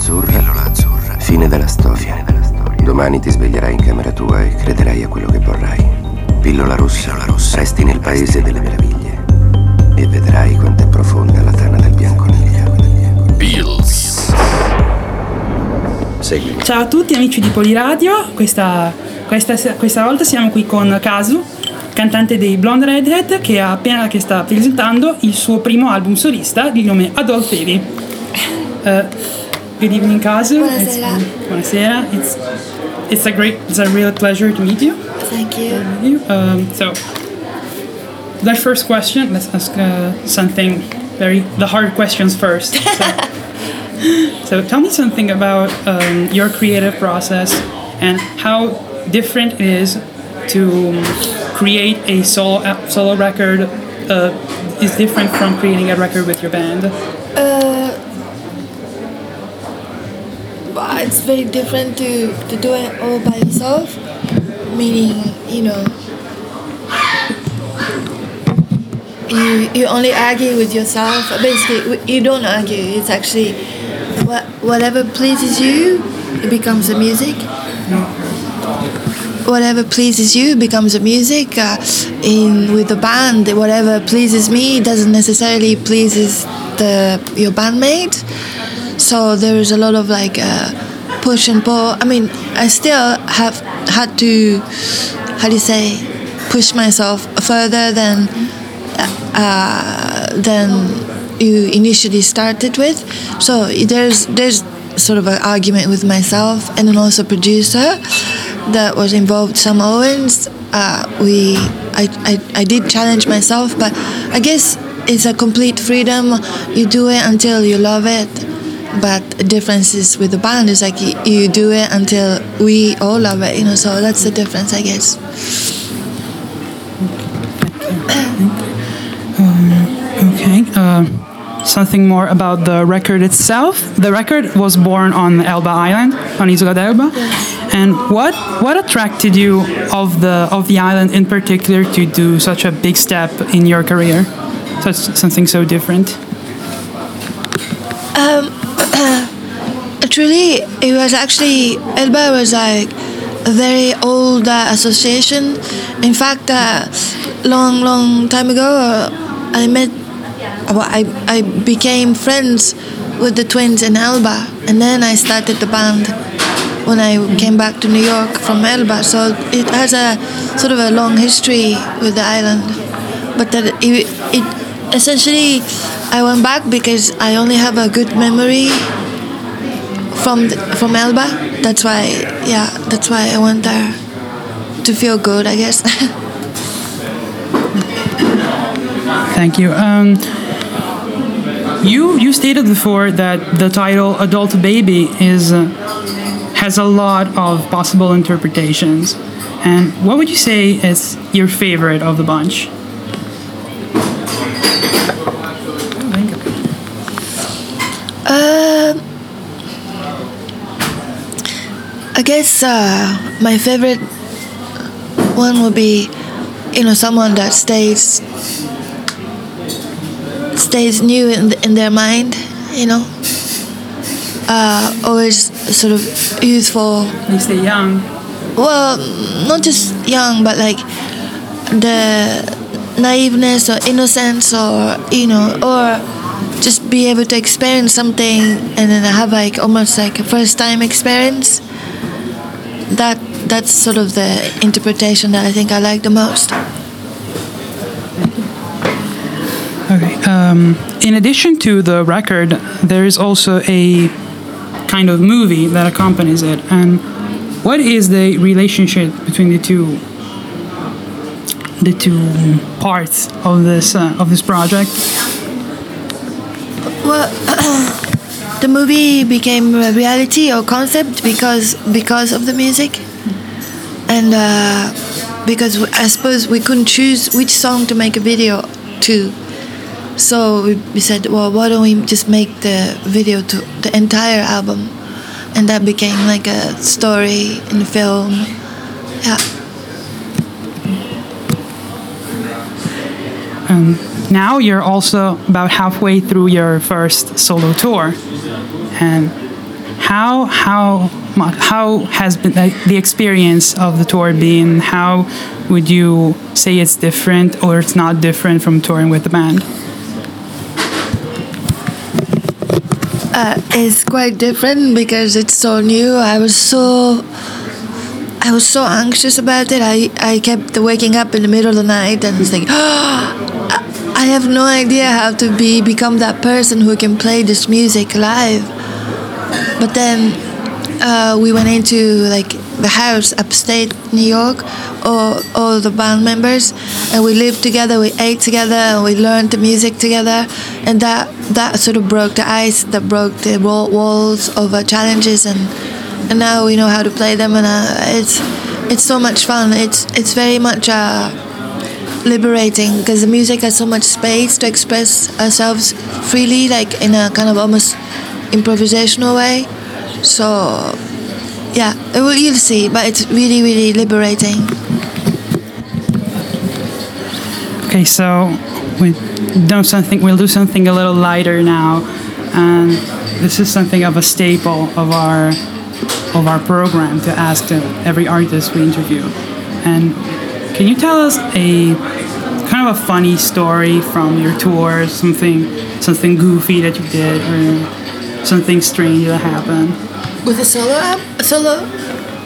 azzurra. Pillola azzurra. Fine della storia. Fine della storia. Domani ti sveglierai in camera tua e crederai a quello che vorrai. Pillola rossa. Pillola rossa. Resti nel paese delle meraviglie. E vedrai quanto è profonda la tana del bianconiglio. Pills. Seguimi. Ciao a tutti amici di Poliradio, questa, questa, questa volta siamo qui con Kazu, cantante dei Blonde Redhead che, ha appena, che sta presentando il suo primo album solista di nome Adult Baby. Uh, good evening Kazu. Buonasera. It's, buonasera. It's, it's a great, it's a real pleasure to meet you. Thank you. you. Um, so, the first question, let's ask uh, something very, the hard questions first. So, so tell me something about um, your creative process and how different it is to um, create a solo, solo record uh, is different from creating a record with your band. Uh, but it's very different to, to do it all by yourself. Meaning, you know, you you only argue with yourself. Basically, you don't argue. It's actually what whatever pleases you, it becomes a music. Whatever pleases you becomes a music. Uh, in with the band, whatever pleases me doesn't necessarily pleases the your bandmate. So there is a lot of like uh, push and pull. I mean, I still have had to, how do you say, push myself further than uh, than you initially started with. So there's there's sort of an argument with myself and then also producer that was involved. Sam Owens. Uh, we I, I I did challenge myself, but I guess it's a complete freedom. You do it until you love it. But the difference is with the band is like you, you do it until we all love it, you know. So that's the difference, I guess. Okay. Uh, something more about the record itself. The record was born on Elba Island, on Isola d'Elba. And what what attracted you of the of the island in particular to do such a big step in your career? Such something so different. Um, truly, it was actually Elba was like a very old uh, association. In fact, uh, long, long time ago, uh, I met, well, I, I became friends with the twins in Elba, and then I started the band when I came back to New York from Elba. So it has a sort of a long history with the island, but that it, it essentially I went back because I only have a good memory from the, from Elba. That's why, yeah, that's why I went there to feel good, I guess. Thank you. Um, you you stated before that the title "Adult Baby" is uh, has a lot of possible interpretations. And what would you say is your favorite of the bunch? Um, I guess uh, my favorite one would be, you know, someone that stays stays new in, in their mind, you know. Uh, always sort of youthful. You stay young. Well, not just young, but like the naiveness or innocence, or you know, or just be able to experience something and then have like almost like a first time experience. That that's sort of the interpretation that I think I like the most. Okay. Um, in addition to the record, there is also a kind of movie that accompanies it. And what is the relationship between the two? The two parts of this uh, of this project. Well, the movie became a reality or concept because because of the music, and uh, because I suppose we couldn't choose which song to make a video to. So we, said, well, why don't we just make the video to the entire album, and that became like a story in the film. Yeah. And now you're also about halfway through your first solo tour. And how how how has been the experience of the tour been? How would you say it's different or it's not different from touring with the band? Uh, it's quite different because it's so new. I was so I was so anxious about it. I, I kept waking up in the middle of the night and thinking, like, I have no idea how to be become that person who can play this music live. But then uh, we went into like the house upstate New York, all, all the band members, and we lived together, we ate together, and we learned the music together, and that that sort of broke the ice, that broke the wall, walls of uh, challenges, and and now we know how to play them, and uh, it's it's so much fun. It's it's very much. Uh, liberating because the music has so much space to express ourselves freely like in a kind of almost improvisational way so yeah it will you'll see but it's really really liberating Okay, so we something. We'll do something a little lighter now, and this is something of a staple of our of our program to ask every artist we interview. And can you tell us a kind of a funny story from your tour? Something something goofy that you did, or something strange that happened? with a solo app A solo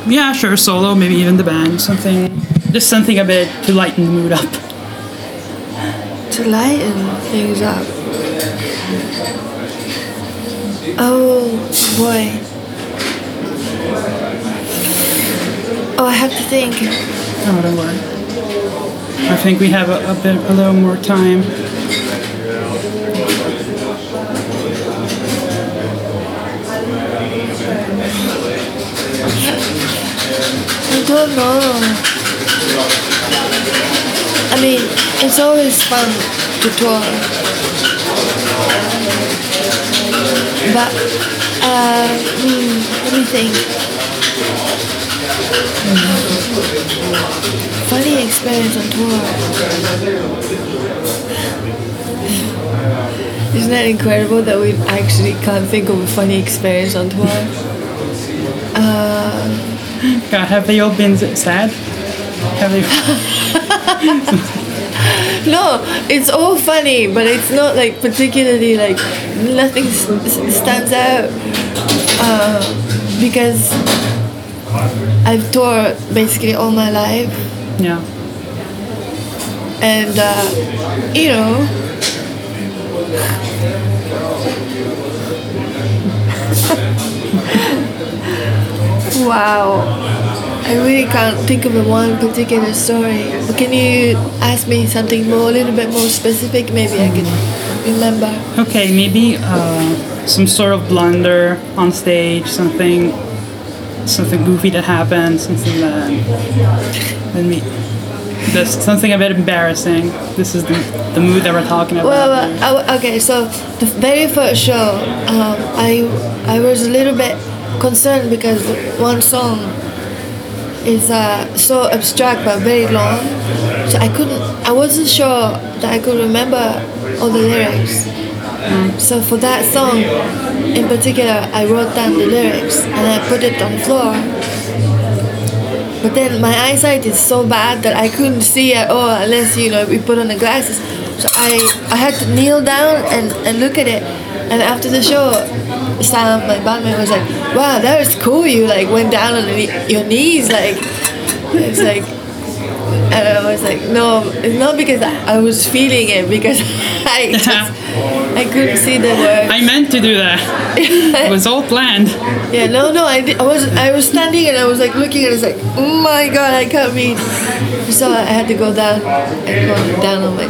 Yeah, sure, solo, maybe even the band. Something, just something a bit to lighten the mood up. to lighten things up oh boy oh I have to think Oh, don't worry. I think we have a, a bit, a little more time. I don't know. I mean, it's always fun to tour. But, uh, hmm, let me think. Funny experience on tour. Isn't that incredible that we actually can't think of a funny experience on tour? God, have they all been sad? Have they? No, it's all funny, but it's not like particularly like nothing stands out uh, because I've toured basically all my life, Yeah. and uh, you know. wow. I really can't think of one particular story. But can you ask me something more, a little bit more specific? Maybe I can remember. Okay, maybe uh, some sort of blunder on stage, something, something goofy that happened, something that, let me, something a bit embarrassing. This is the, the mood that we're talking about. Well, uh, I okay. So the very first show, um, I I was a little bit concerned because one song is uh, so abstract but very long, so I couldn't. I wasn't sure that I could remember all the lyrics. So for that song, in particular, I wrote down the lyrics and I put it on the floor. But then my eyesight is so bad that I couldn't see at all unless you know we put on the glasses. So I I had to kneel down and, and look at it. And after the show, Sam, my bandmate, was like, "Wow, that was cool. You like went down on your knees, like." It's like, and I was like, "No, it's not because I, I was feeling it because I just I couldn't see the words." I meant to do that. It was all planned. Yeah, no, no, I, did, I was I was standing and I was like looking and I was like, oh my god, I can't read. So I had to go down and go down on my.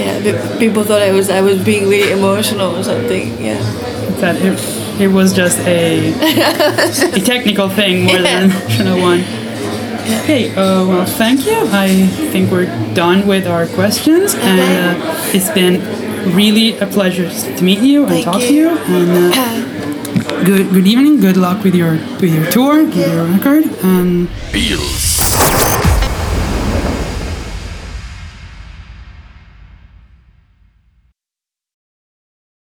Yeah, people thought I was I was being really emotional or something. Yeah. That it, it was just a, a technical thing more than an emotional one. Okay, uh, well, thank you. I think we're done with our questions, and uh, it's been really a pleasure to meet you and Thank talk to you. you. And uh, good good evening. Good luck with your with your tour, with your record, and Beals.